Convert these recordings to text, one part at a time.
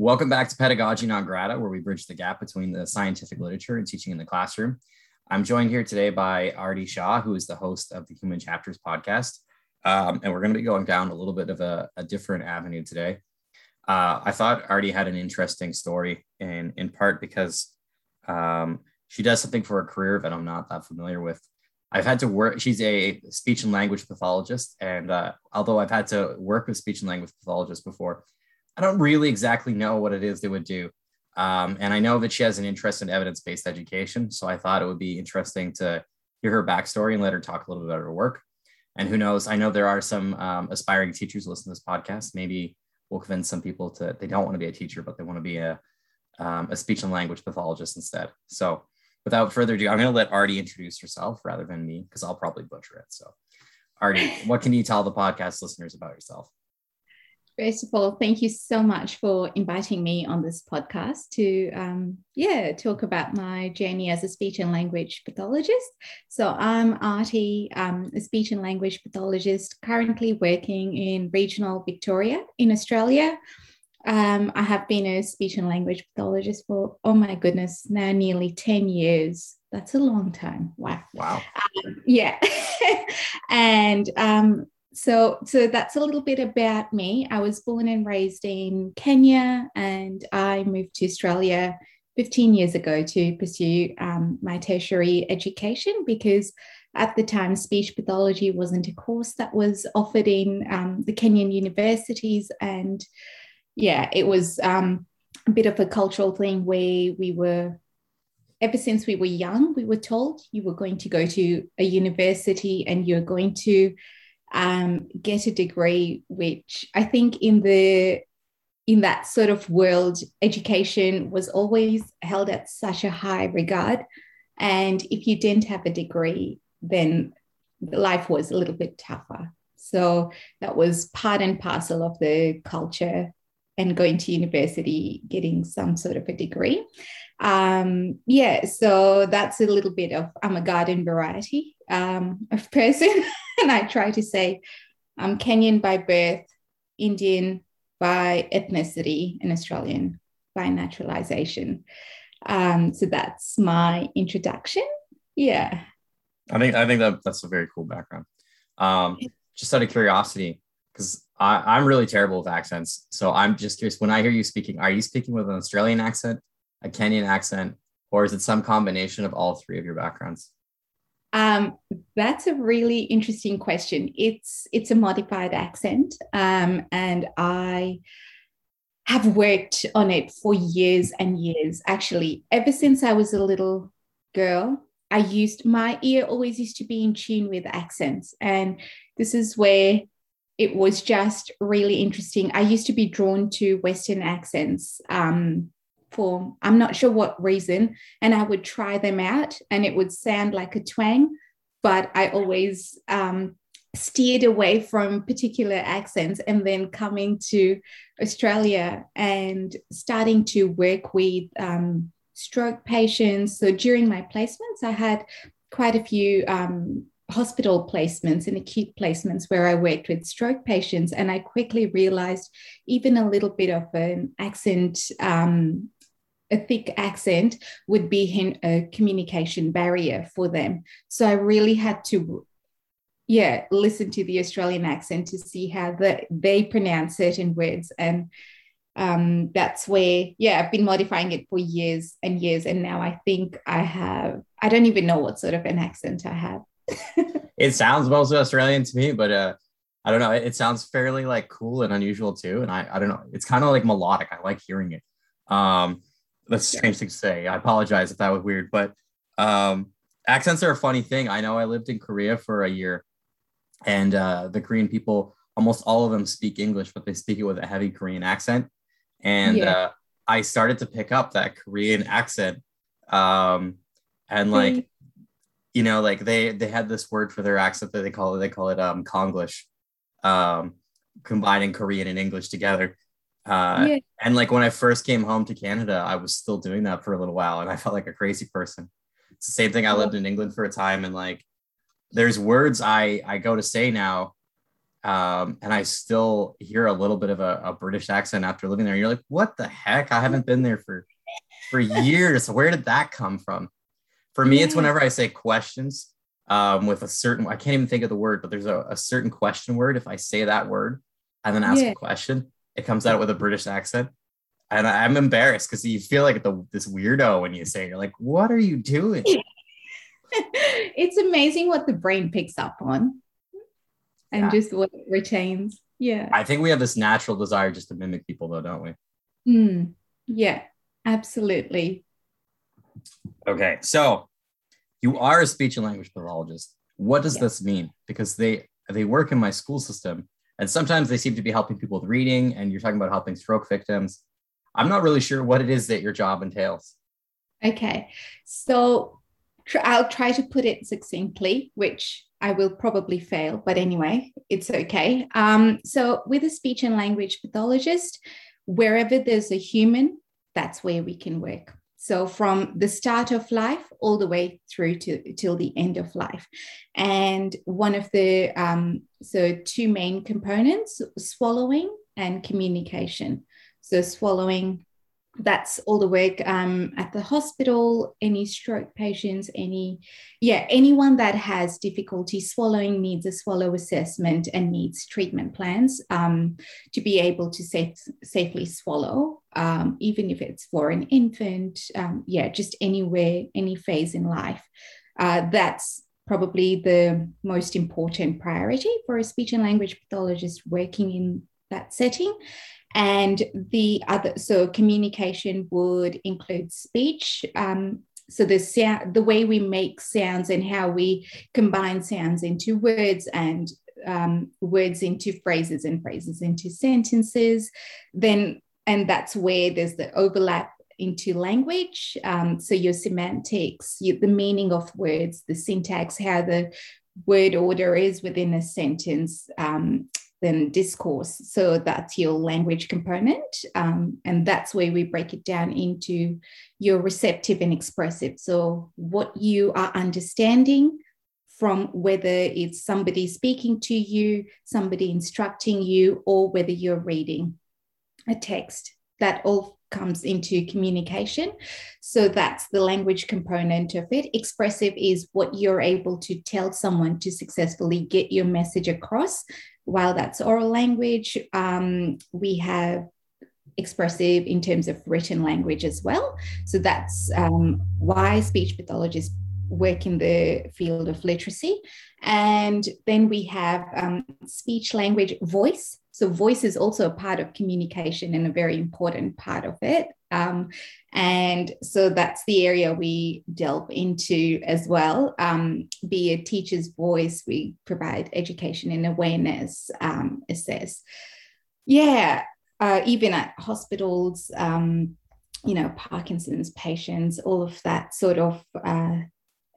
Welcome back to Pedagogy Non Grata, where we bridge the gap between the scientific literature and teaching in the classroom. I'm joined here today by Arti Shah, who is the host of the Human Chapters podcast. Um, and we're going to be going down a little bit of a, a different avenue today. Uh, I thought Arti had an interesting story, in, in part because um, she does something for a career that I'm not that familiar with. I've had to work, she's a speech and language pathologist. And uh, although I've had to work with speech and language pathologists before, I don't really exactly know what it is they would do. Um, and I know that she has an interest in evidence based education. So I thought it would be interesting to hear her backstory and let her talk a little bit about her work. And who knows, I know there are some um, aspiring teachers listening to this podcast. Maybe we'll convince some people to, they don't want to be a teacher, but they want to be a, um, a speech and language pathologist instead. So without further ado, I'm going to let Artie introduce herself rather than me because I'll probably butcher it. So, Artie, what can you tell the podcast listeners about yourself? First of all, thank you so much for inviting me on this podcast to, um, yeah, talk about my journey as a speech and language pathologist. So I'm Artie, um, a speech and language pathologist, currently working in regional Victoria in Australia. Um, I have been a speech and language pathologist for, oh my goodness, now nearly 10 years. That's a long time. Wow. Wow. Um, yeah. and um, so so that's a little bit about me. I was born and raised in kenya and i moved to australia 15 years ago to pursue um, my tertiary education because at the time speech pathology wasn't a course that was offered in um, the kenyan universities. And yeah it was um, a bit of a cultural thing where we were ever since we were young we were told you were going to go to a university and you're going to um, get a degree, which I think in the in that sort of world, education was always held at such a high regard. And if you didn't have a degree, then life was a little bit tougher. So that was part and parcel of the culture and going to university, getting some sort of a degree. Um, yeah, so that's a little bit of I'm a garden variety um, of person. and I try to say I'm Kenyan by birth, Indian by ethnicity, and Australian by naturalization. Um, so that's my introduction. Yeah. I think I think that that's a very cool background. Um, just out of curiosity, because I'm really terrible with accents. So I'm just curious when I hear you speaking, are you speaking with an Australian accent, a Kenyan accent, or is it some combination of all three of your backgrounds? Um, that's a really interesting question. It's it's a modified accent, um, and I have worked on it for years and years. Actually, ever since I was a little girl, I used my ear always used to be in tune with accents, and this is where it was just really interesting. I used to be drawn to Western accents. Um, for I'm not sure what reason, and I would try them out, and it would sound like a twang, but I always um, steered away from particular accents. And then coming to Australia and starting to work with um, stroke patients. So during my placements, I had quite a few um, hospital placements and acute placements where I worked with stroke patients. And I quickly realized even a little bit of an accent um, a thick accent would be a communication barrier for them. So I really had to, yeah, listen to the Australian accent to see how the, they pronounce certain words. And um, that's where, yeah, I've been modifying it for years and years. And now I think I have, I don't even know what sort of an accent I have. it sounds mostly Australian to me, but uh, I don't know. It, it sounds fairly like cool and unusual too. And I, I don't know. It's kind of like melodic. I like hearing it. Um, that's a strange thing to say. I apologize if that was weird, but um, accents are a funny thing. I know I lived in Korea for a year, and uh, the Korean people, almost all of them speak English, but they speak it with a heavy Korean accent. And yeah. uh, I started to pick up that Korean accent, um, and like, you know, like they they had this word for their accent that they call it. They call it um, Konglish, um, combining Korean and English together. Uh, yeah. And like when I first came home to Canada, I was still doing that for a little while, and I felt like a crazy person. It's the same thing. I lived in England for a time, and like there's words I I go to say now, Um, and I still hear a little bit of a, a British accent after living there. And You're like, what the heck? I haven't been there for for years. Where did that come from? For me, yeah. it's whenever I say questions um, with a certain, I can't even think of the word, but there's a, a certain question word. If I say that word and then ask yeah. a question, it comes out with a British accent. And I'm embarrassed because you feel like the, this weirdo when you say, it. you're like, what are you doing? it's amazing what the brain picks up on and yeah. just what it retains. Yeah. I think we have this natural desire just to mimic people, though, don't we? Mm, yeah, absolutely. Okay. So you are a speech and language pathologist. What does yeah. this mean? Because they they work in my school system and sometimes they seem to be helping people with reading and you're talking about helping stroke victims. I'm not really sure what it is that your job entails. Okay. So I'll try to put it succinctly, which I will probably fail, but anyway, it's okay. Um, so, with a speech and language pathologist, wherever there's a human, that's where we can work. So, from the start of life all the way through to till the end of life. And one of the um, so two main components: swallowing and communication. So, swallowing that's all the work um, at the hospital any stroke patients any yeah anyone that has difficulty swallowing needs a swallow assessment and needs treatment plans um, to be able to safe, safely swallow um, even if it's for an infant um, yeah just anywhere any phase in life. Uh, that's probably the most important priority for a speech and language pathologist working in that setting and the other, so communication would include speech. Um, so the sound, the way we make sounds and how we combine sounds into words and um, words into phrases and phrases into sentences, then and that's where there's the overlap into language. Um, so your semantics, the meaning of words, the syntax, how the word order is within a sentence, um, then discourse. So that's your language component. Um, and that's where we break it down into your receptive and expressive. So what you are understanding from whether it's somebody speaking to you, somebody instructing you, or whether you're reading a text. That all comes into communication. So that's the language component of it. Expressive is what you're able to tell someone to successfully get your message across while that's oral language, um, we have expressive in terms of written language as well. So that's um, why speech pathologists work in the field of literacy. And then we have um, speech language voice. So, voice is also a part of communication and a very important part of it. Um, and so that's the area we delve into as well. Um, be a teacher's voice, we provide education and awareness, um, assess. Yeah, uh, even at hospitals, um, you know, Parkinson's patients, all of that sort of. Uh,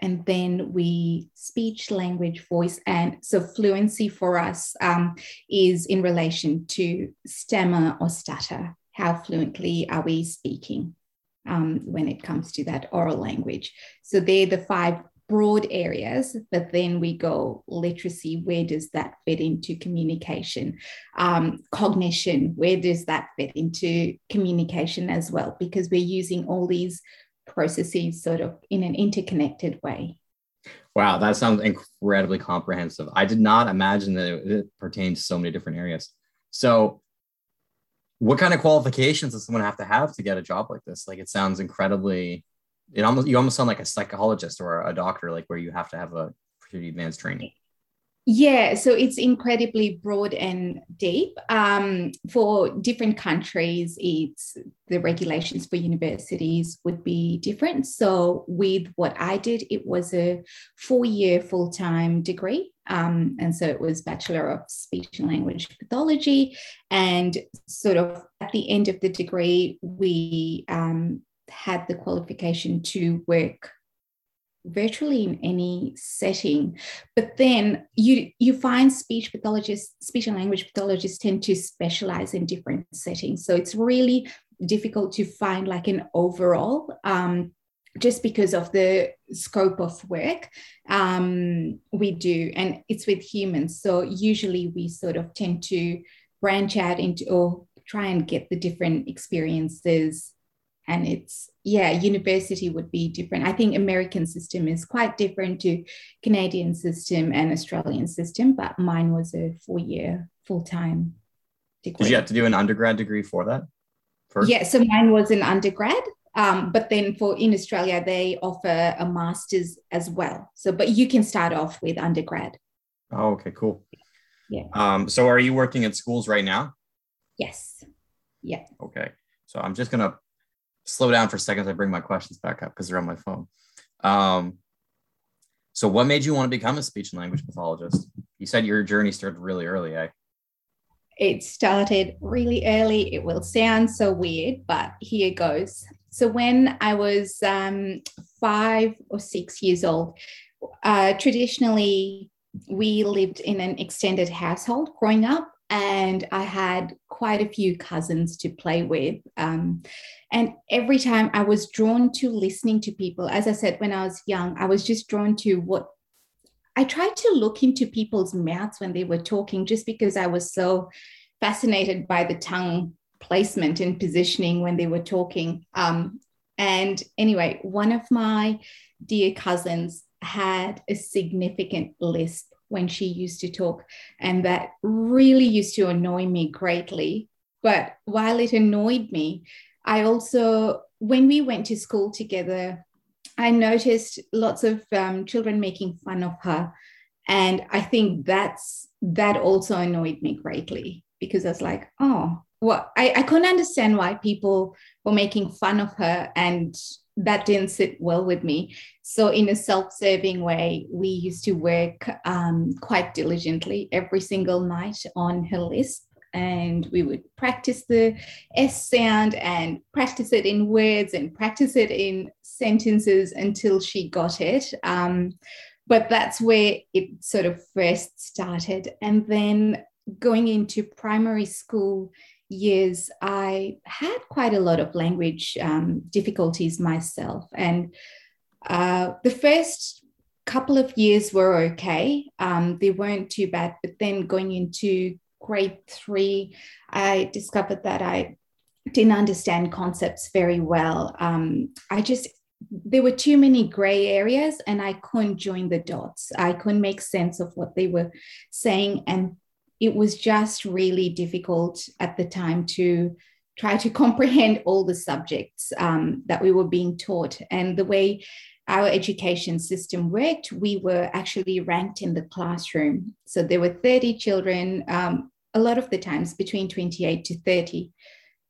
and then we speech, language, voice, and so fluency for us um, is in relation to stammer or stutter how fluently are we speaking um, when it comes to that oral language. So they're the five broad areas, but then we go literacy, where does that fit into communication? Um, cognition, where does that fit into communication as well? Because we're using all these processes sort of in an interconnected way. Wow, that sounds incredibly comprehensive. I did not imagine that it, it pertained to so many different areas. So, what kind of qualifications does someone have to have to get a job like this? Like it sounds incredibly, it almost you almost sound like a psychologist or a doctor, like where you have to have a pretty advanced training. Yeah, so it's incredibly broad and deep. Um, for different countries, it's the regulations for universities would be different. So, with what I did, it was a four-year full-time degree, um, and so it was Bachelor of Speech and Language Pathology. And sort of at the end of the degree, we um, had the qualification to work virtually in any setting but then you you find speech pathologists speech and language pathologists tend to specialize in different settings so it's really difficult to find like an overall um, just because of the scope of work um, we do, and it's with humans. So usually we sort of tend to branch out into or try and get the different experiences. And it's, yeah, university would be different. I think American system is quite different to Canadian system and Australian system, but mine was a four year full time degree. Did you have to do an undergrad degree for that? First? Yeah, so mine was an undergrad. Um, but then for in Australia, they offer a master's as well. So, but you can start off with undergrad. Oh, okay, cool. Yeah. Um, so are you working at schools right now? Yes. Yeah. Okay. So I'm just gonna slow down for a second as I bring my questions back up because they're on my phone. Um, so what made you want to become a speech and language pathologist? You said your journey started really early, eh? It started really early. It will sound so weird, but here goes. So when I was um, five or six years old, uh, traditionally we lived in an extended household growing up, and I had quite a few cousins to play with. Um, and every time I was drawn to listening to people, as I said, when I was young, I was just drawn to what I tried to look into people's mouths when they were talking, just because I was so fascinated by the tongue placement and positioning when they were talking. Um, and anyway, one of my dear cousins had a significant lisp when she used to talk, and that really used to annoy me greatly. But while it annoyed me, I also, when we went to school together, I noticed lots of um, children making fun of her. And I think that's that also annoyed me greatly because I was like, oh, well, I, I couldn't understand why people were making fun of her and that didn't sit well with me. So, in a self serving way, we used to work um, quite diligently every single night on her lisp. And we would practice the S sound and practice it in words and practice it in sentences until she got it. Um, but that's where it sort of first started. And then going into primary school, years, I had quite a lot of language um, difficulties myself. And uh, the first couple of years were okay, um, they weren't too bad. But then going into grade three, I discovered that I didn't understand concepts very well. Um, I just there were too many gray areas and I couldn't join the dots. I couldn't make sense of what they were saying. And it was just really difficult at the time to try to comprehend all the subjects um, that we were being taught. And the way our education system worked, we were actually ranked in the classroom. So there were 30 children, um, a lot of the times between 28 to 30.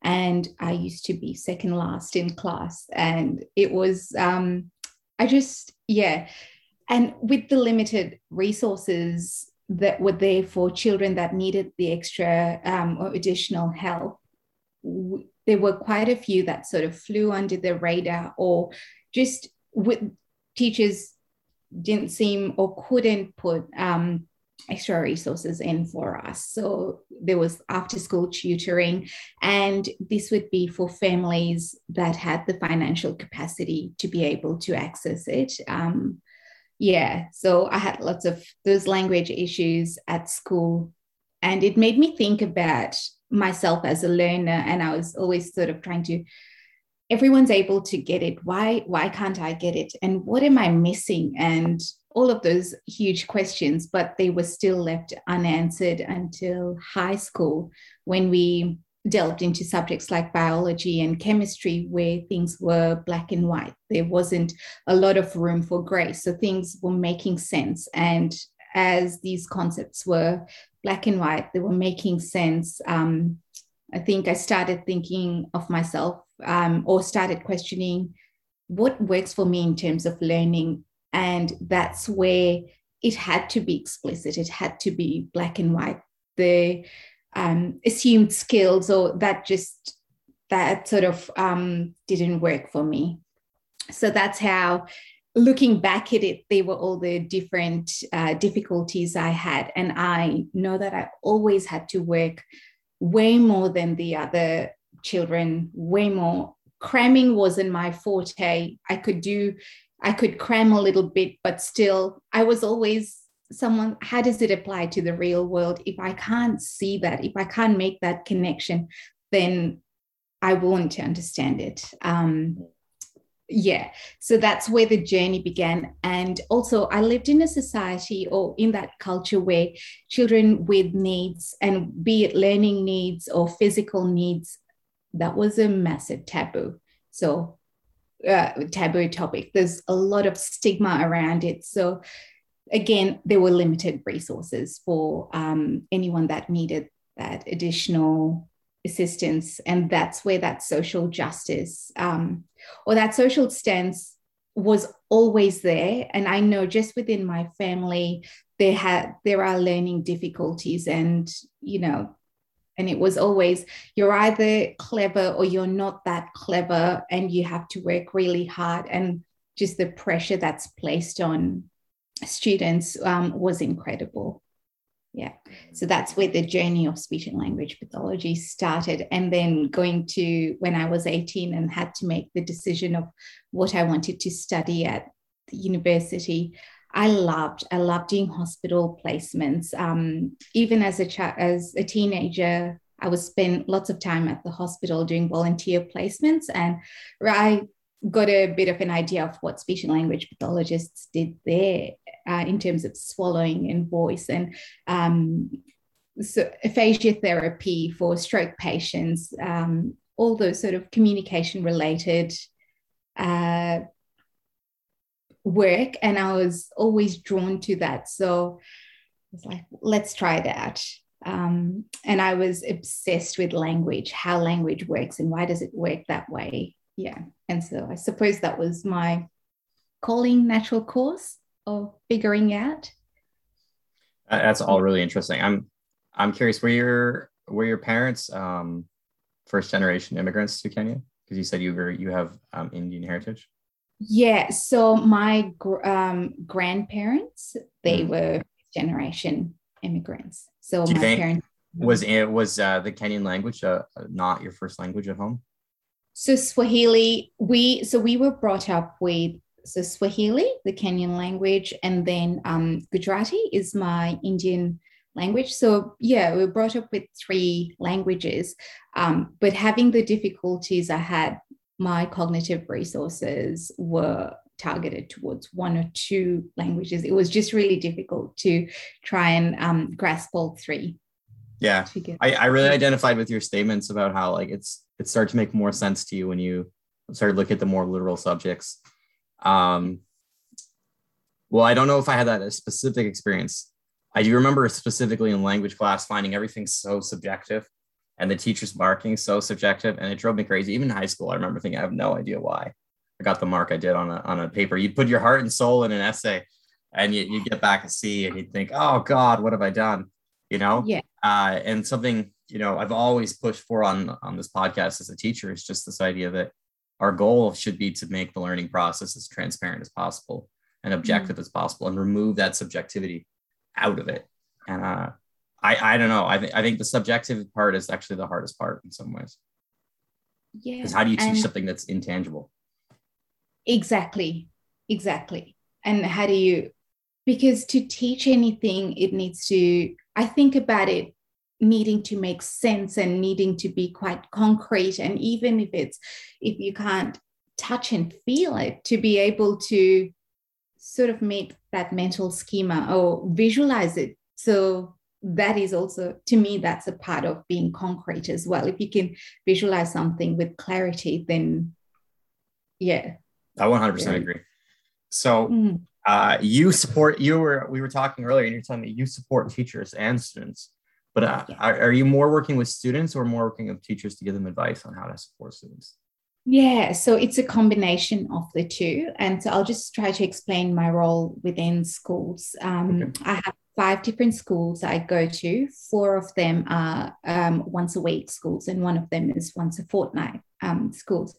And I used to be second last in class. And it was, um, I just, yeah. And with the limited resources that were there for children that needed the extra um, or additional help. There were quite a few that sort of flew under the radar, or just with teachers didn't seem or couldn't put um, extra resources in for us. So there was after school tutoring, and this would be for families that had the financial capacity to be able to access it. Um, yeah so i had lots of those language issues at school and it made me think about myself as a learner and i was always sort of trying to everyone's able to get it. Why why can't i get it? And what am i missing? And all of those huge questions but they were still left unanswered until high school when we delved into subjects like biology and chemistry where things were black and white. There wasn't a lot of room for gray. So things were making sense. And as these concepts were black and white, they were making sense. Um, I think I started thinking of myself um, or started questioning what works for me in terms of learning. And that's where it had to be explicit, it had to be black and white. The um, assumed skills or that just that sort of um, didn't work for me. So that's how looking back at it they were all the different uh, difficulties i had. And i know that i always had to work way more than the other children way more. Cramming wasn't my forte. I could do, I could cram a little bit, but still, I was always someone. How does it apply to the real world? If I can't see that, if I can't make that connection, then I won't understand it. Um, yeah so that's where the journey began and also i lived in a society or in that culture where children with needs and be it learning needs or physical needs that was a massive taboo so uh, taboo topic there's a lot of stigma around it so again there were limited resources for um, anyone that needed that additional assistance and that's where that social justice um, or that social stance was always there. And i know just within my family there had there are learning difficulties and you know and it was always you're either clever or you're not that clever and you have to work really hard and just the pressure that's placed on students um, was incredible. Yeah. So that's where the journey of speech and language pathology started. And then going to when i was 18 and had to make the decision of what i wanted to study at the university i loved i loved doing hospital placements. Um, even as a ch- as a teenager i would spend lots of time at the hospital doing volunteer placements. And i got a bit of an idea of what speech and language pathologists did there uh, in terms of swallowing and voice and um, so aphasia therapy for stroke patients, um, all those sort of communication related uh, work. And I was always drawn to that. So I was like, let's try that. Um, and I was obsessed with language, how language works and why does it work that way yeah and so i suppose that was my calling natural course of figuring out. That's all really interesting. I'm i'm curious were your were your parents um first generation immigrants to kenya? Because you said you were you have um, indian heritage. Yeah so my um, grandparents they mm. were generation immigrants. So my parents was it was uh, the kenyan language uh, not your first language at home so Swahili, we so we were brought up with so Swahili, the Kenyan language, and then um, Gujarati is my Indian language. So yeah, we were brought up with three languages, um, but having the difficulties I had, my cognitive resources were targeted towards one or two languages. It was just really difficult to try and um, grasp all three. Yeah, I, I really identified with your statements about how like it's it started to make more sense to you when you started looking at the more literal subjects. Um, well, I don't know if I had that a specific experience. I do remember specifically in language class finding everything so subjective and the teacher's marking so subjective and it drove me crazy. Even in high school, I remember thinking, I have no idea why I got the mark I did on a, on a paper. You'd put your heart and soul in an essay and you, you get back a C and you'd think, oh God, what have I done? You know? Yeah uh, and something you know I've always pushed for on on this podcast as a teacher is just this idea that our goal should be to make the learning process as transparent as possible and objective mm-hmm. as possible and remove that subjectivity out of it. And uh, I, I don't know. I, th- I think the subjective part is actually the hardest part in some ways. Yeah because how do you teach something that's intangible? Exactly. Exactly. And how do you because to teach anything it needs to I think about it needing to make sense and needing to be quite concrete. And even if it's, if you can't touch and feel it, to be able to sort of make that mental schema or visualize it. So that is also, to me, that's a part of being concrete as well. If you can visualize something with clarity, then yeah. I 100% yeah. agree. So, mm uh, you support you were we were talking earlier and you're telling me you support teachers and students but uh, yeah. are, are, you more working with students or more working with teachers to give them advice on how to support students? Yeah so it's a combination of the two. And so i'll just try to explain my role within schools. Um, okay. i have five different schools i go to. Four of them are um, once a week schools and one of them is once a fortnight um, schools.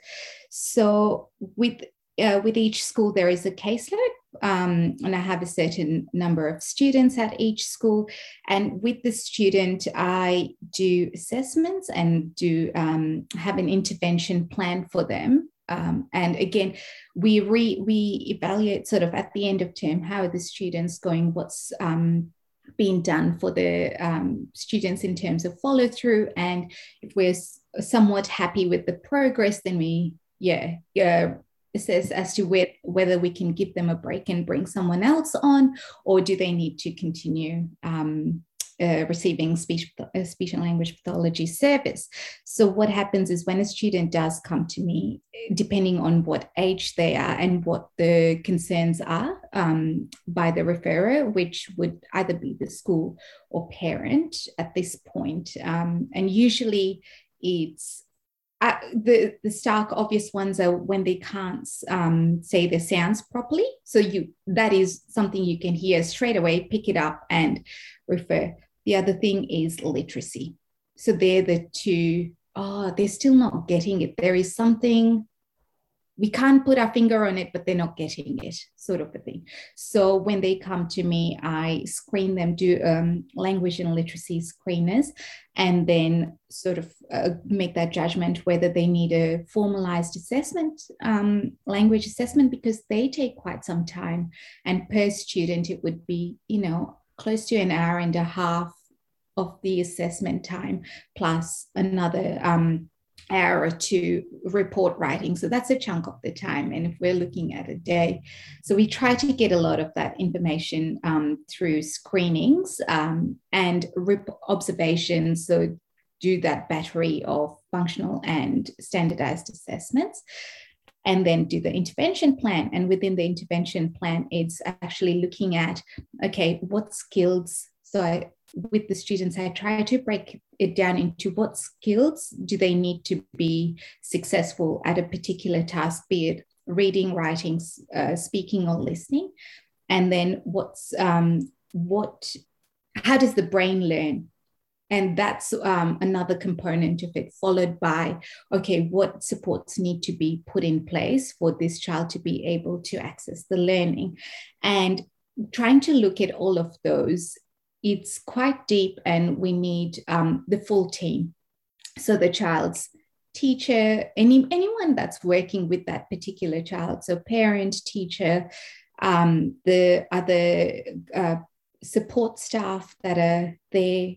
So with uh, with each school there is a caseload um, and I have a certain number of students at each school. And with the student, I do assessments and do um, have an intervention plan for them. Um, and again, we re, we evaluate sort of at the end of term how are the students going, what's um, being done for the um, students in terms of follow through, and if we're somewhat happy with the progress, then we yeah yeah says as to where, whether we can give them a break and bring someone else on, or do they need to continue um, uh, receiving speech, uh, speech and language pathology service. So, what happens is when a student does come to me, depending on what age they are and what the concerns are um, by the referrer, which would either be the school or parent at this point, um, and usually it's the the stark obvious ones are when they can't um, say their sounds properly. So you that is something you can hear straight away, pick it up and refer. The other thing is literacy. So they're the two. Oh, they're still not getting it. There is something we can't put our finger on it, but they're not getting it, sort of a thing. So when they come to me, I screen them, do um, language and literacy screeners, and then sort of uh, make that judgment whether they need a formalized assessment, um, language assessment, because they take quite some time. And per student, it would be, you know, close to an hour and a half of the assessment time plus another um, hour to report writing. So that's a chunk of the time. And if we're looking at a day, so we try to get a lot of that information um, through screenings um, and rip observations. So do that battery of functional and standardized assessments. And then do the intervention plan. And within the intervention plan, it's actually looking at okay, what skills so I with the students, I try to break it down into what skills do they need to be successful at a particular task, be it reading, writing, uh, speaking, or listening, and then what's um, what, how does the brain learn? And that's um, another component of it, followed by, okay, what supports need to be put in place for this child to be able to access the learning? And trying to look at all of those it's quite deep and we need um, the full team. So the child's teacher, any, anyone that's working with that particular child, so parent, teacher, um, the other uh, support staff that are there,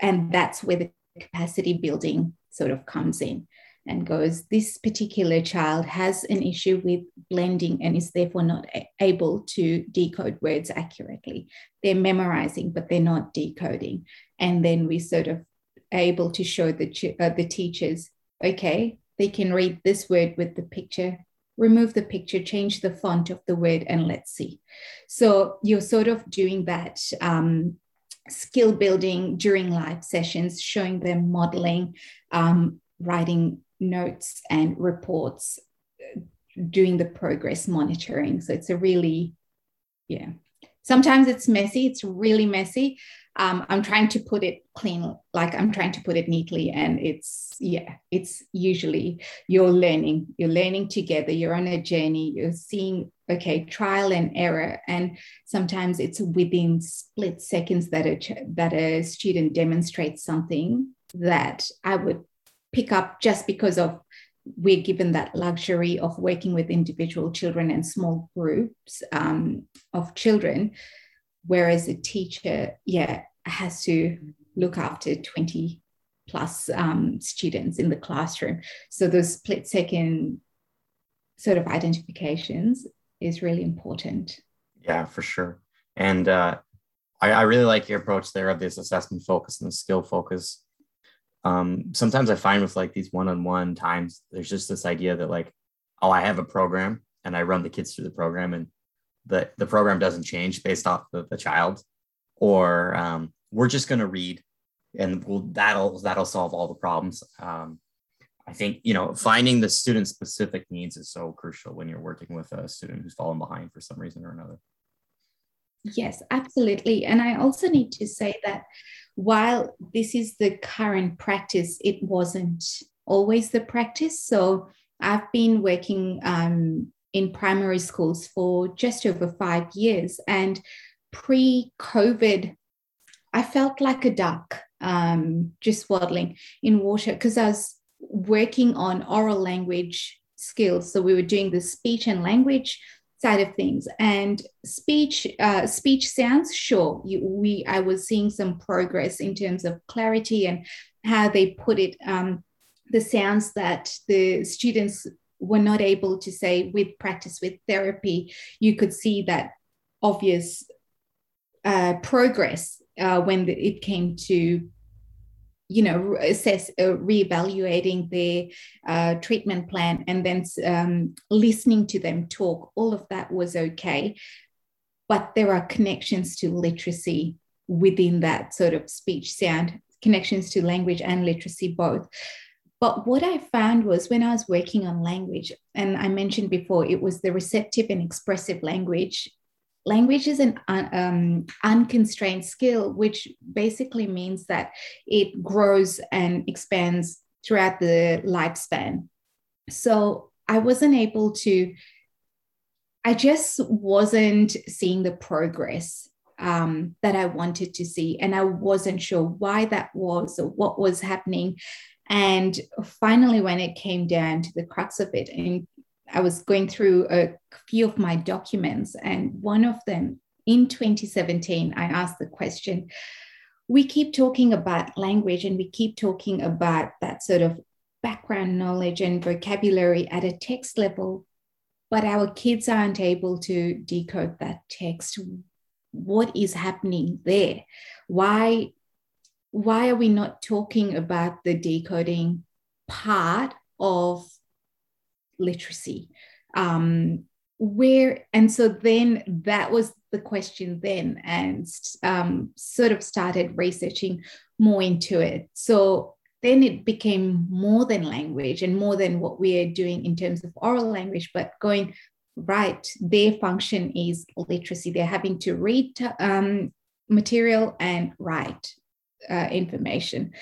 and that's where the capacity building sort of comes in and goes, This particular child has an issue with blending and is therefore not able to decode words accurately. They're memorizing, but they're not decoding. And then we sort of able to show the, uh, the teachers, okay, they can read this word with the picture, remove the picture, change the font of the word, and let's see. So you're sort of doing that um, skill building during live sessions, showing them modeling, um, writing notes and reports doing the progress monitoring. So it's a really, yeah. Sometimes it's messy. It's really messy. Um, I'm trying to put it clean, like I'm trying to put it neatly, and it's yeah, it's usually you're learning. You're learning together. You're on a journey. You're seeing okay trial and error, and sometimes it's within split seconds that a that a student demonstrates something that I would pick up just because of we're given that luxury of working with individual children and small groups um, of children. Whereas a teacher yeah has to look after 20 plus um, students in the classroom. So those split second sort of identifications is really important. Yeah for sure. And uh, I, I really like your approach there of this assessment focus and the skill focus um, sometimes I find with like these one-on-one times, there's just this idea that like, oh, I have a program and I run the kids through the program and the, the program doesn't change based off of the child, or um, we're just going to read and we'll, that'll, that'll solve all the problems. Um, I think, you know, finding the student specific needs is so crucial when you're working with a student who's fallen behind for some reason or another. Yes, absolutely. And I also need to say that while this is the current practice, it wasn't always the practice. So I've been working um, in primary schools for just over five years. And pre COVID, I felt like a duck um, just waddling in water because I was working on oral language skills. So we were doing the speech and language side of things. And speech uh, speech sounds sure you, we i was seeing some progress in terms of clarity and how they put it um, the sounds that the students were not able to say with practice with therapy you could see that obvious uh, progress uh, when the, it came to you know assess uh, reevaluating their uh, treatment plan and then um, listening to them talk. All of that was okay. But there are connections to literacy within that sort of speech sound connections to language and literacy both. But what I found was when I was working on language, and I mentioned before, it was the receptive and expressive language language is an um, unconstrained skill, which basically means that it grows and expands throughout the lifespan. So I wasn't able to, I just wasn't seeing the progress um, that I wanted to see. And I wasn't sure why that was or what was happening. And finally, when it came down to the crux of it, and I was going through a few of my documents, and one of them in 2017, I asked the question we keep talking about language and we keep talking about that sort of background knowledge and vocabulary at a text level, but our kids aren't able to decode that text. What is happening there? Why, why are we not talking about the decoding part of literacy. Um, where and so then that was the question then and um, sort of started researching more into it. So then it became more than language and more than what we are doing in terms of oral language but going right their function is literacy. They're having to read um, material and write uh, information.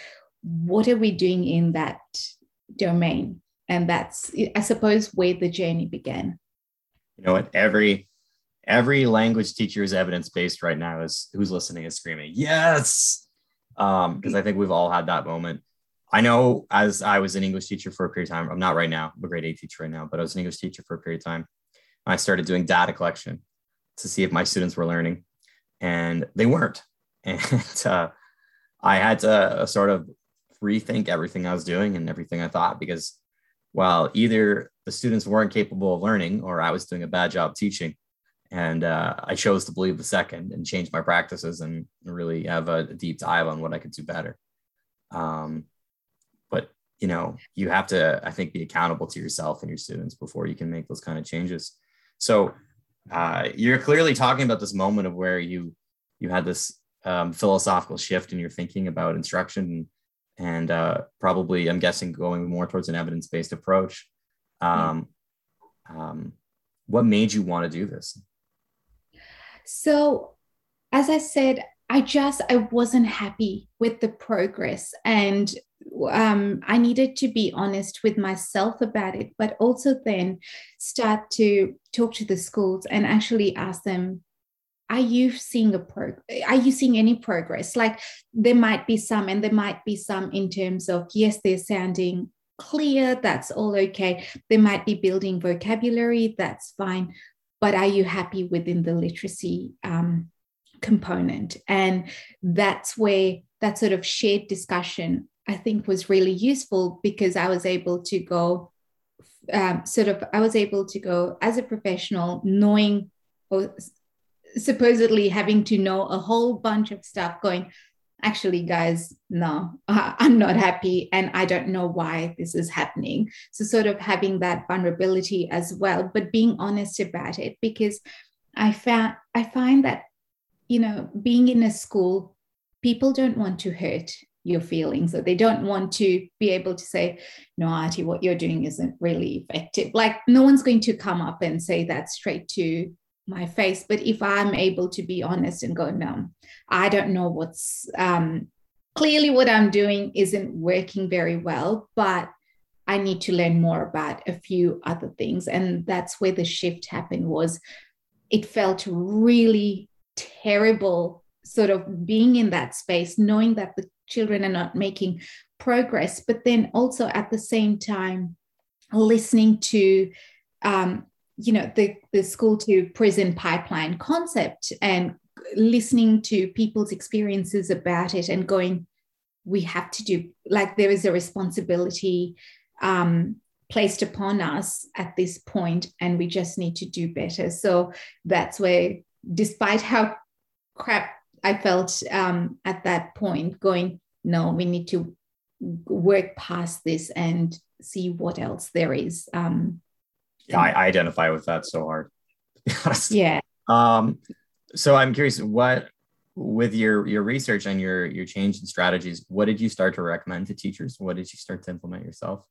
What are we doing in that domain and that's i suppose where the journey began. You know what? Every every language teacher is evidence based right now is who's listening is screaming yes! Um because i think we've all had that moment. I know as i was an english teacher for a period of time i'm not right now i'm a grade eight teacher right now but i was an english teacher for a period of time i started doing data collection to see if my students were learning and they weren't. And uh, i had to uh, sort of rethink everything i was doing and everything i thought because while either the students weren't capable of learning or I was doing a bad job teaching. And uh, I chose to believe the second and change my practices and really have a, deep dive on what I could do better. Um, but you know, you have to, I think, be accountable to yourself and your students before you can make those kind of changes. So uh, you're clearly talking about this moment of where you you had this um, philosophical shift in your thinking about instruction and uh, probably I'm guessing going more towards an evidence based approach. Um, um, what made you want to do this? So, as I said, I just I wasn't happy with the progress, and um, I needed to be honest with myself about it, but also then start to talk to the schools and actually ask them are you seeing a pro are you seeing any progress? Like there might be some and there might be some in terms of yes they're sounding clear that's all okay. They might be building vocabulary that's fine. But are you happy within the literacy um, component? And that's where that sort of shared discussion i think was really useful because i was able to go um, sort of i was able to go as a professional knowing or supposedly having to know a whole bunch of stuff going actually guys no i'm not happy and i don't know why this is happening. So sort of having that vulnerability as well but being honest about it because i found i find that you know being in a school people don't want to hurt your feelings or they don't want to be able to say no artie what you're doing isn't really effective. Like no one's going to come up and say that straight to my face but if i'm able to be honest and go no i don't know what's um, clearly what i'm doing isn't working very well but I need to learn more about a few other things. And that's where the shift happened was it felt really terrible sort of being in that space, knowing that the children are not making progress, but then also at the same time listening to um, you know the, the school to prison pipeline concept and listening to people's experiences about it and going we have to do like there is a responsibility um, placed upon us at this point and we just need to do better. So that's where despite how crap i felt um, at that point going no we need to work past this and see what else there is um, yeah I, I identify with that so hard yeah. Um so i'm curious what with your your research and your your change in strategies what did you start to recommend to teachers? What did you start to implement yourself?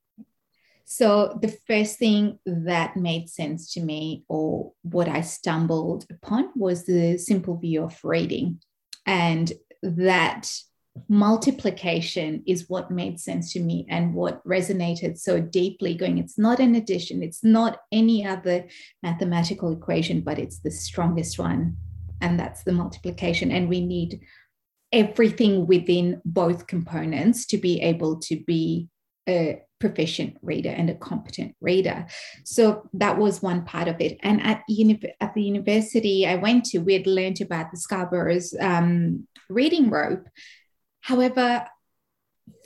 So the first thing that made sense to me or what i stumbled upon was the simple view of reading. And that multiplication is what made sense to me and what resonated so deeply going it's not an addition it's not any other mathematical equation but it's the strongest one and that's the multiplication and we need everything within both components to be able to be a proficient reader and a competent reader. So that was one part of it. And at, uni- at the university I went to, we had learned about the Scarborough's um, reading rope. However,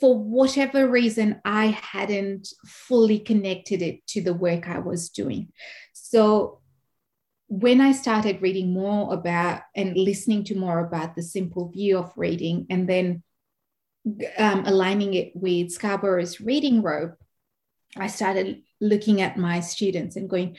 for whatever reason, I hadn't fully connected it to the work I was doing. So when I started reading more about and listening to more about the simple view of reading, and then um, aligning it with Scarborough's reading rope, I started looking at my students and going,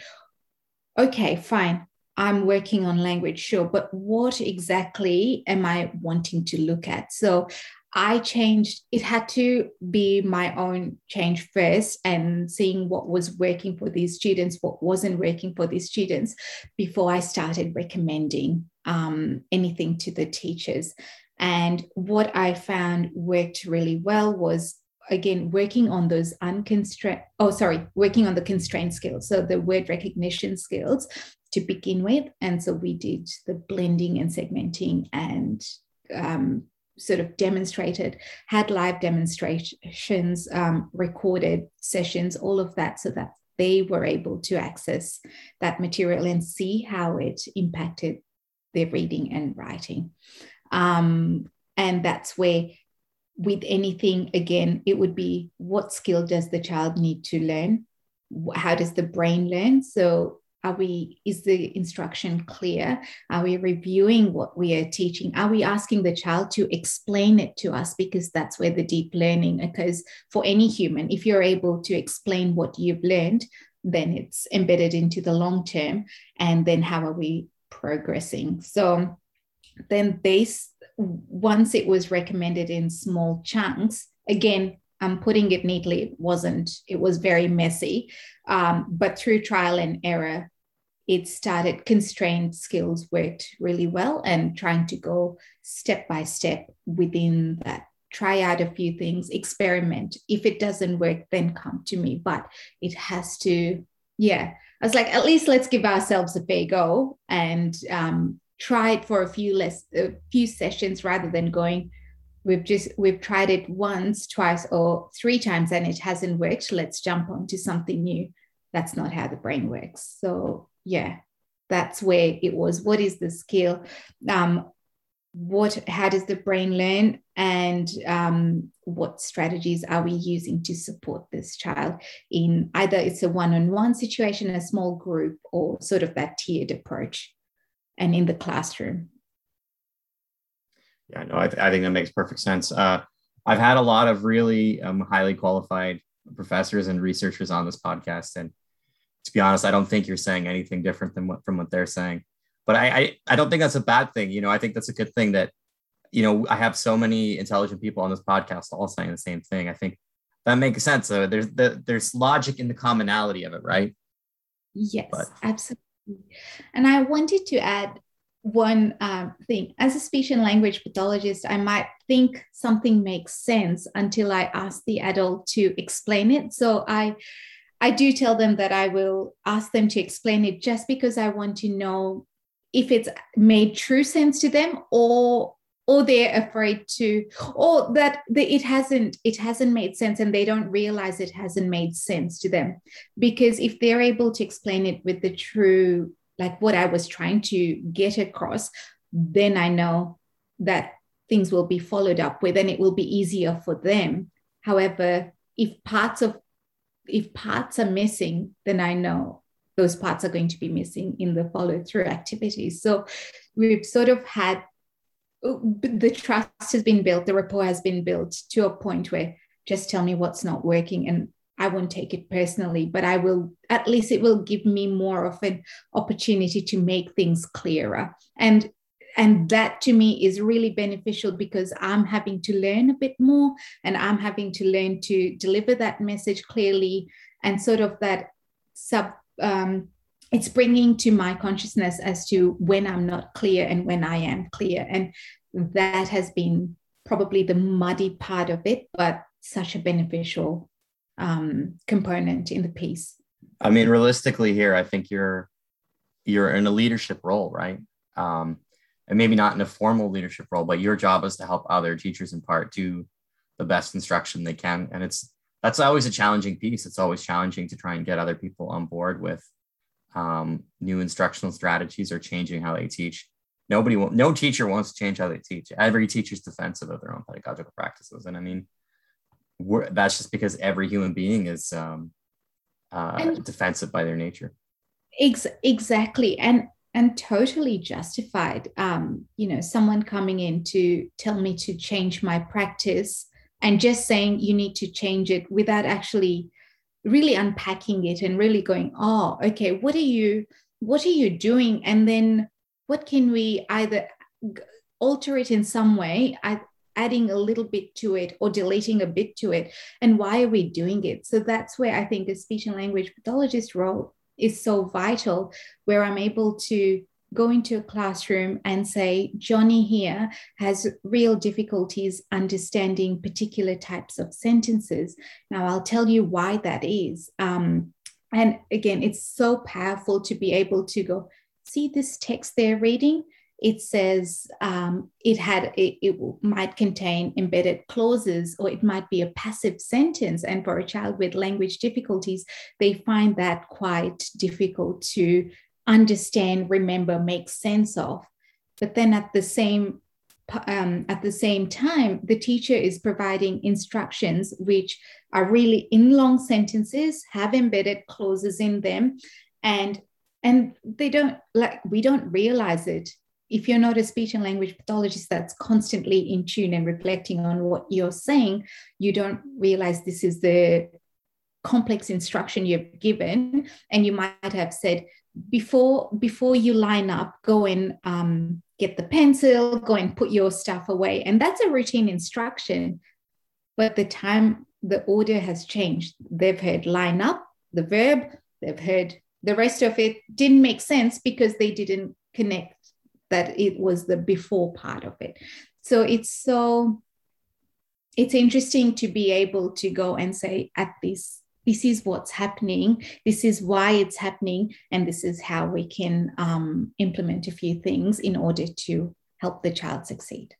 okay, fine, I'm working on language, sure, but what exactly am I wanting to look at? So I changed, it had to be my own change first and seeing what was working for these students, what wasn't working for these students before I started recommending um, anything to the teachers. And what I found worked really well was again working on those unconstrained oh sorry working on the constrained skills so the word recognition skills to begin with and so we did the blending and segmenting and um, sort of demonstrated, had live demonstrations, um, recorded sessions, all of that, so that they were able to access that material and see how it impacted their reading and writing. Um, and that's where, with anything, again, it would be what skill does the child need to learn? How does the brain learn? So, are we, is the instruction clear? Are we reviewing what we are teaching? Are we asking the child to explain it to us? Because that's where the deep learning occurs for any human. If you're able to explain what you've learned, then it's embedded into the long term. And then how are we progressing? So then this, once it was recommended in small chunks, again, I'm putting it neatly, it wasn't, it was very messy. Um, but through trial and error, it started constrained skills worked really well and trying to go step by step within that. Try out a few things experiment. If it doesn't work then come to me. But it has to yeah. I was like at least let's give ourselves a fair go and um, try it for a few less a few sessions rather than going we've just we've tried it once twice or three times and it hasn't worked let's jump onto something new. That's not how the brain works. So yeah that's where it was. What is the skill? Um, what how does the brain learn? And um, what strategies are we using to support this child in either it's a one-on-one situation a small group or sort of that tiered approach and in the classroom yeah no i, I think that makes perfect sense uh, i've had a lot of really um, highly qualified professors and researchers on this podcast and to be honest, I don't think you're saying anything different than what from what they're saying. But I, I, I don't think that's a bad thing. You know, I think that's a good thing that, you know, I have so many intelligent people on this podcast all saying the same thing. I think that makes sense. So there's the, there's logic in the commonality of it, right? Yes, but. absolutely. And I wanted to add one um, thing. As a speech and language pathologist i might think something makes sense until i ask the adult to explain it. So i i do tell them that i will ask them to explain it just because i want to know if it's made true sense to them or or they're afraid to or that the, it hasn't it hasn't made sense and they don't realize it hasn't made sense to them. Because if they're able to explain it with the true like what i was trying to get across then i know that things will be followed up with and it will be easier for them. However if parts of if parts are missing then i know those parts are going to be missing in the follow through activities. So we've sort of had the trust has been built, the rapport has been built to a point where just tell me what's not working and I won't take it personally, but I will, at least it will give me more of an opportunity to make things clearer. And and that to me is really beneficial because I'm having to learn a bit more and I'm having to learn to deliver that message clearly and sort of that sub um, it's bringing to my consciousness as to when I'm not clear and when I am clear. And that has been probably the muddy part of it, but such a beneficial um, component in the piece. I mean, realistically, here, I think you're you're in a leadership role, right? Um, and maybe not in a formal leadership role, but your job is to help other teachers impart do the best instruction they can. And it's that's always a challenging piece. It's always challenging to try and get other people on board with um, new instructional strategies or changing how they teach. Nobody, will, no teacher wants to change how they teach. Every teacher's defensive of their own pedagogical practices, and I mean, that's just because every human being is um, uh, defensive by their nature. Ex- exactly, and and totally justified. Um, you know, someone coming in to tell me to change my practice and just saying you need to change it without actually really unpacking it and really going oh okay what are you what are you doing and then what can we either alter it in some way adding a little bit to it or deleting a bit to it and why are we doing it so that's where i think the speech and language pathologist role is so vital where i'm able to go into a classroom and say, Johnny here has real difficulties understanding particular types of sentences. Now, I'll tell you why that is. Um, and again, it's so powerful to be able to go, see this text they're reading? It says um, it had it, it might contain embedded clauses or it might be a passive sentence. And for a child with language difficulties, they find that quite difficult to understand, remember, make sense of. But then at the same um, at the same time, the teacher is providing instructions which are really in long sentences, have embedded clauses in them, and and they don't like we don't realize it if you're not a speech and language pathologist that's constantly in tune and reflecting on what you're saying, you don't realize this is the complex instruction you've given. And you might have said, before before you line up go and um, get the pencil go and put your stuff away. And that's a routine instruction but the time the order has changed. They've heard line up the verb they've heard the rest of it. Didn't make sense because they didn't connect that it was the before part of it so it's so it's interesting to be able to go and say at this this is what's happening, this is why it's happening, and this is how we can um, implement a few things in order to help the child succeed.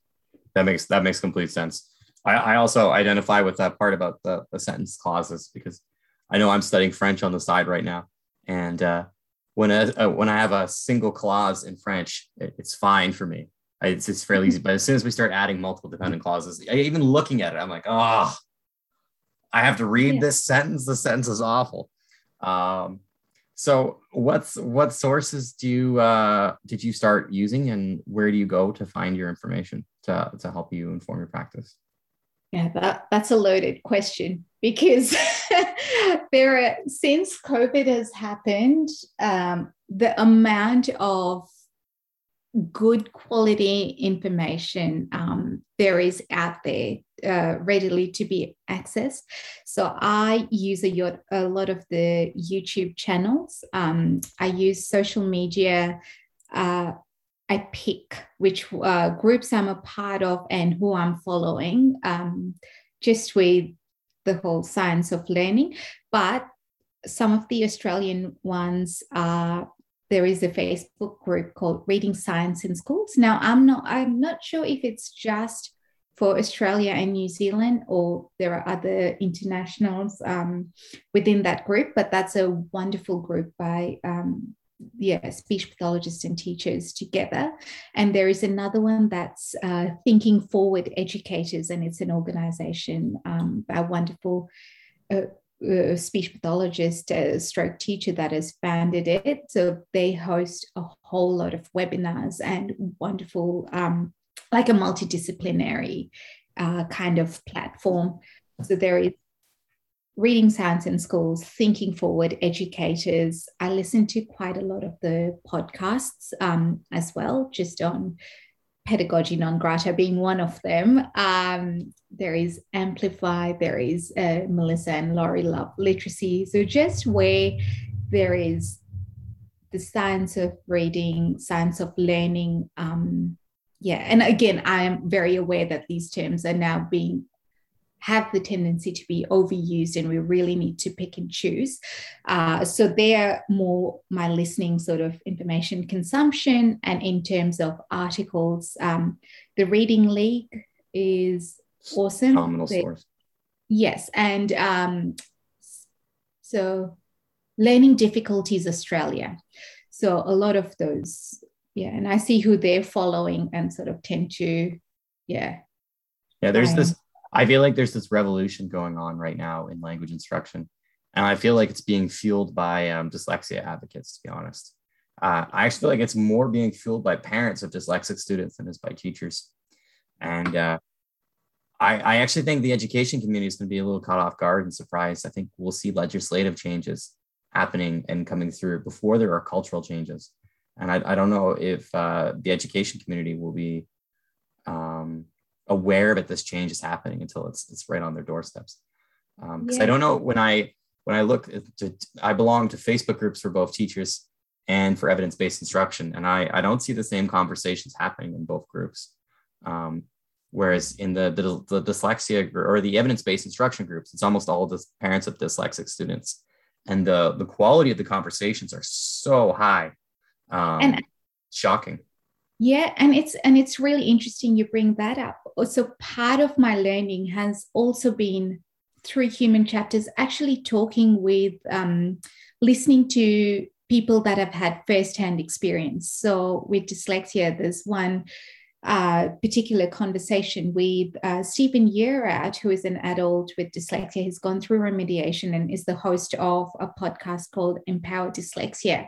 That makes that makes complete sense. I, I also identify with that part about the, the sentence clauses because I know I'm studying French on the side right now, and uh, when a, uh, when I have a single clause in French, it, it's fine for me. It's, it's fairly easy. But as soon as we start adding multiple dependent clauses, even looking at it, I'm like, oh, I have to read yeah. this sentence. The sentence is awful. Um, so what's what sources do you uh, did you start using and where do you go to find your information to, to help you inform your practice? Yeah, that, that's a loaded question because there are since COVID has happened, um, the amount of good quality information um, there is out there uh, readily to be accessed. So I use a, a lot of the YouTube channels. Um, I use social media uh, I pick which uh, groups I'm a part of and who I'm following, um, just with the whole science of learning. But some of the Australian ones are there is a Facebook group called Reading Science in Schools. Now I'm not I'm not sure if it's just for Australia and New Zealand, or there are other internationals um, within that group, but that's a wonderful group by um, yeah, speech pathologists and teachers together. And there is another one that's uh, Thinking Forward Educators, and it's an organization um, by a wonderful uh, uh, speech pathologist, uh, stroke teacher that has founded it. So they host a whole lot of webinars and wonderful, um, like a multidisciplinary uh, kind of platform. So there is reading science in schools, thinking forward, educators. I listen to quite a lot of the podcasts um, as well, just on pedagogy non grata being one of them. Um, there is Amplify, there is uh, Melissa and Lori Love Literacy. So just where there is the science of reading, science of learning. Um, yeah, and again, I am very aware that these terms are now being have the tendency to be overused and we really need to pick and choose. Uh, so they're more my listening sort of information consumption. And in terms of articles, um, the Reading League is awesome. Phenomenal source. Yes. And um, so Learning Difficulties Australia. So a lot of those, yeah. And I see who they're following and sort of tend to, yeah. Yeah, there's this I feel like there's this revolution going on right now in language instruction. And I feel like it's being fueled by um, dyslexia advocates, to be honest. Uh, I actually feel like it's more being fueled by parents of dyslexic students than is by teachers. And uh, I, I, actually think the education community is going to be a little caught off guard and surprised. I think we'll see legislative changes happening and coming through before there are cultural changes. And I, I don't know if uh, the education community will be um, aware that this change is happening until it's it's right on their doorsteps. Because um, yeah. I don't know when I when I look to I belong to Facebook groups for both teachers and for evidence based instruction, and I I don't see the same conversations happening in both groups. Um, whereas in the, the, the dyslexia or the evidence based instruction groups, it's almost all the parents of dyslexic students, and the the quality of the conversations are so high, um, and shocking yeah and it's and it's really interesting you bring that up so part of my learning has also been through human chapters actually talking with um, listening to people that have had firsthand experience so with dyslexia there's one uh, particular conversation with uh, Stephen Yearout, who is an adult with dyslexia. He's gone through remediation and is the host of a podcast called Empower Dyslexia.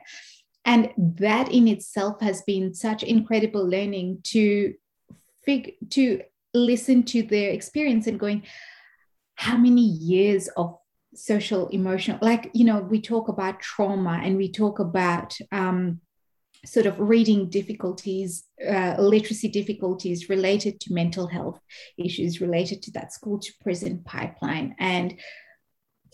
And that in itself has been such incredible learning to fig- to listen to their experience and going, how many years of social emotional like you know we talk about trauma and we talk about um, sort of reading difficulties uh, literacy difficulties related to mental health issues related to that school to prison pipeline. And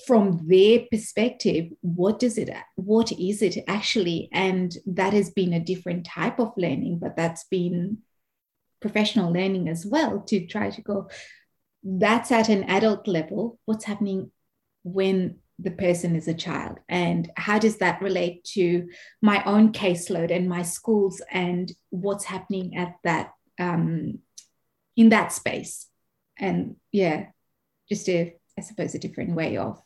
from their perspective what does it what is it actually? And that has been a different type of learning but that's been professional learning as well to try to go that's at an adult level. What's happening when the person is a child? And how does that relate to my own caseload and my schools and what's happening at that um, in that space? And yeah just a i suppose a different way of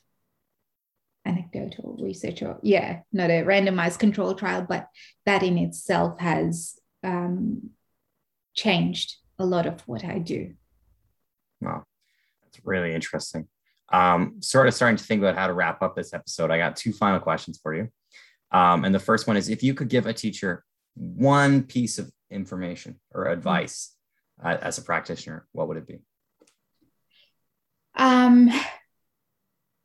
anecdotal research or yeah not a randomized control trial but that in itself has um, changed a lot of what i do. Wow. That's really interesting. Um, sort of starting to think about how to wrap up this episode i got two final questions for you. Um, and the first one is if you could give a teacher one piece of information or advice uh, as a practitioner what would it be? Um,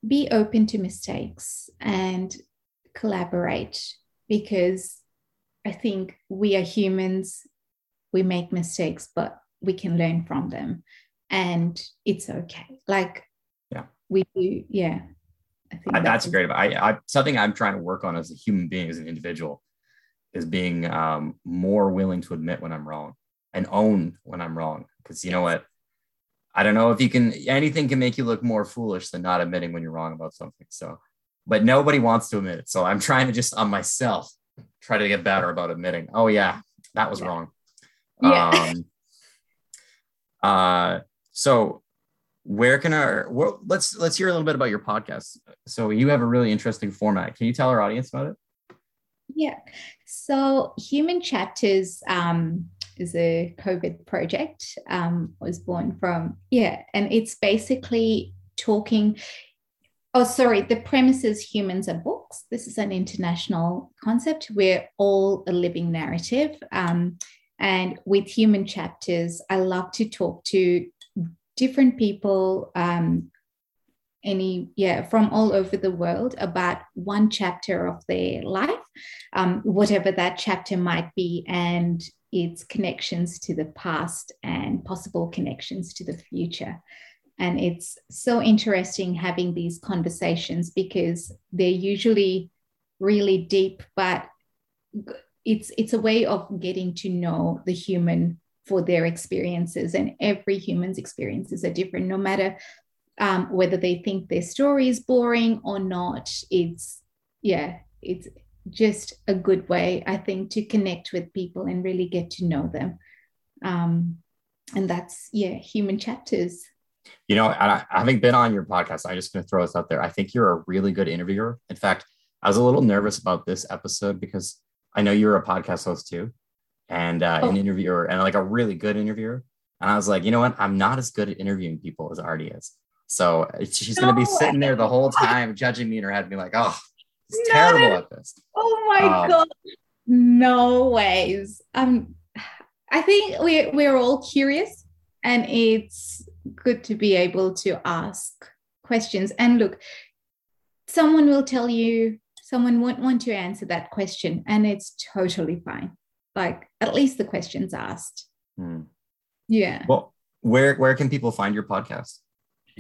be open to mistakes and collaborate because I think we are humans, we make mistakes, but we can learn from them and it's okay. Like, yeah, we do, yeah. I think I, that's, that's great. I, I, something I'm trying to work on as a human being, as an individual, is being um, more willing to admit when I'm wrong and own when I'm wrong. Because you know what? I don't know if you can, anything can make you look more foolish than not admitting when you're wrong about something. So, but nobody wants to admit it. So I'm trying to just on myself try to get better about admitting, oh, yeah, that was Yeah. wrong. Yeah. Um, uh, so where can our well, let's let's hear a little bit about your podcast. So you have a really interesting format. Can you tell our audience about it? Yeah. So Human Chapters um, is a COVID project. Um, was born from yeah, and it's basically talking. Oh, sorry. The premise is humans are books. This is an international concept. We're all a living narrative. Um, and with Human Chapters, I love to talk to different people um, any yeah from all over the world about one chapter of their life um, whatever that chapter might be and its connections to the past and possible connections to the future. And it's so interesting having these conversations because they're usually really deep but it's it's a way of getting to know the human for their experiences. And every human's experiences are different. No matter um, whether they think their story is boring or not it's yeah it's just a good way i think to connect with people and really get to know them um, and that's yeah human chapters You know, I, having been on your podcast, I'm just going to throw this out there. I think you're a really good interviewer. In fact, I was a little nervous about this episode because I know you're a podcast host too, and uh, Oh. an interviewer, and like a really good interviewer. And I was like, you know what? I'm not as good at interviewing people as Artie is. So she's going to be sitting there the whole time, judging me in her head, being like, oh, he's No, terrible at this. oh my Um, god no ways um i think we're, we're all curious and it's good to be able to ask questions and look someone will tell you someone won't want to answer that question and it's totally fine like at least the question's asked Hmm. yeah Well, where where can people find your podcast?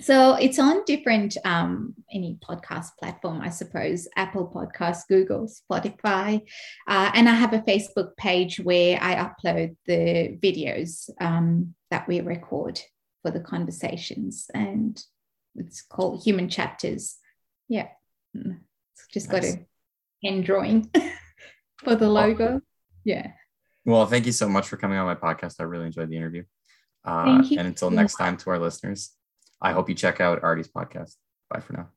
So it's on different um, any podcast platform, I suppose, Apple Podcasts, Google, Spotify, uh, and I have a Facebook page where I upload the videos um, that we record for the conversations, and it's called Human Chapters. Yeah, Mm. it's just got Nice. a pen drawing for the logo. Yeah, Well, thank you so much for coming on my podcast. I really enjoyed the interview. Uh, and until next time, to our listeners, I hope you check out Artie's podcast. Bye for now.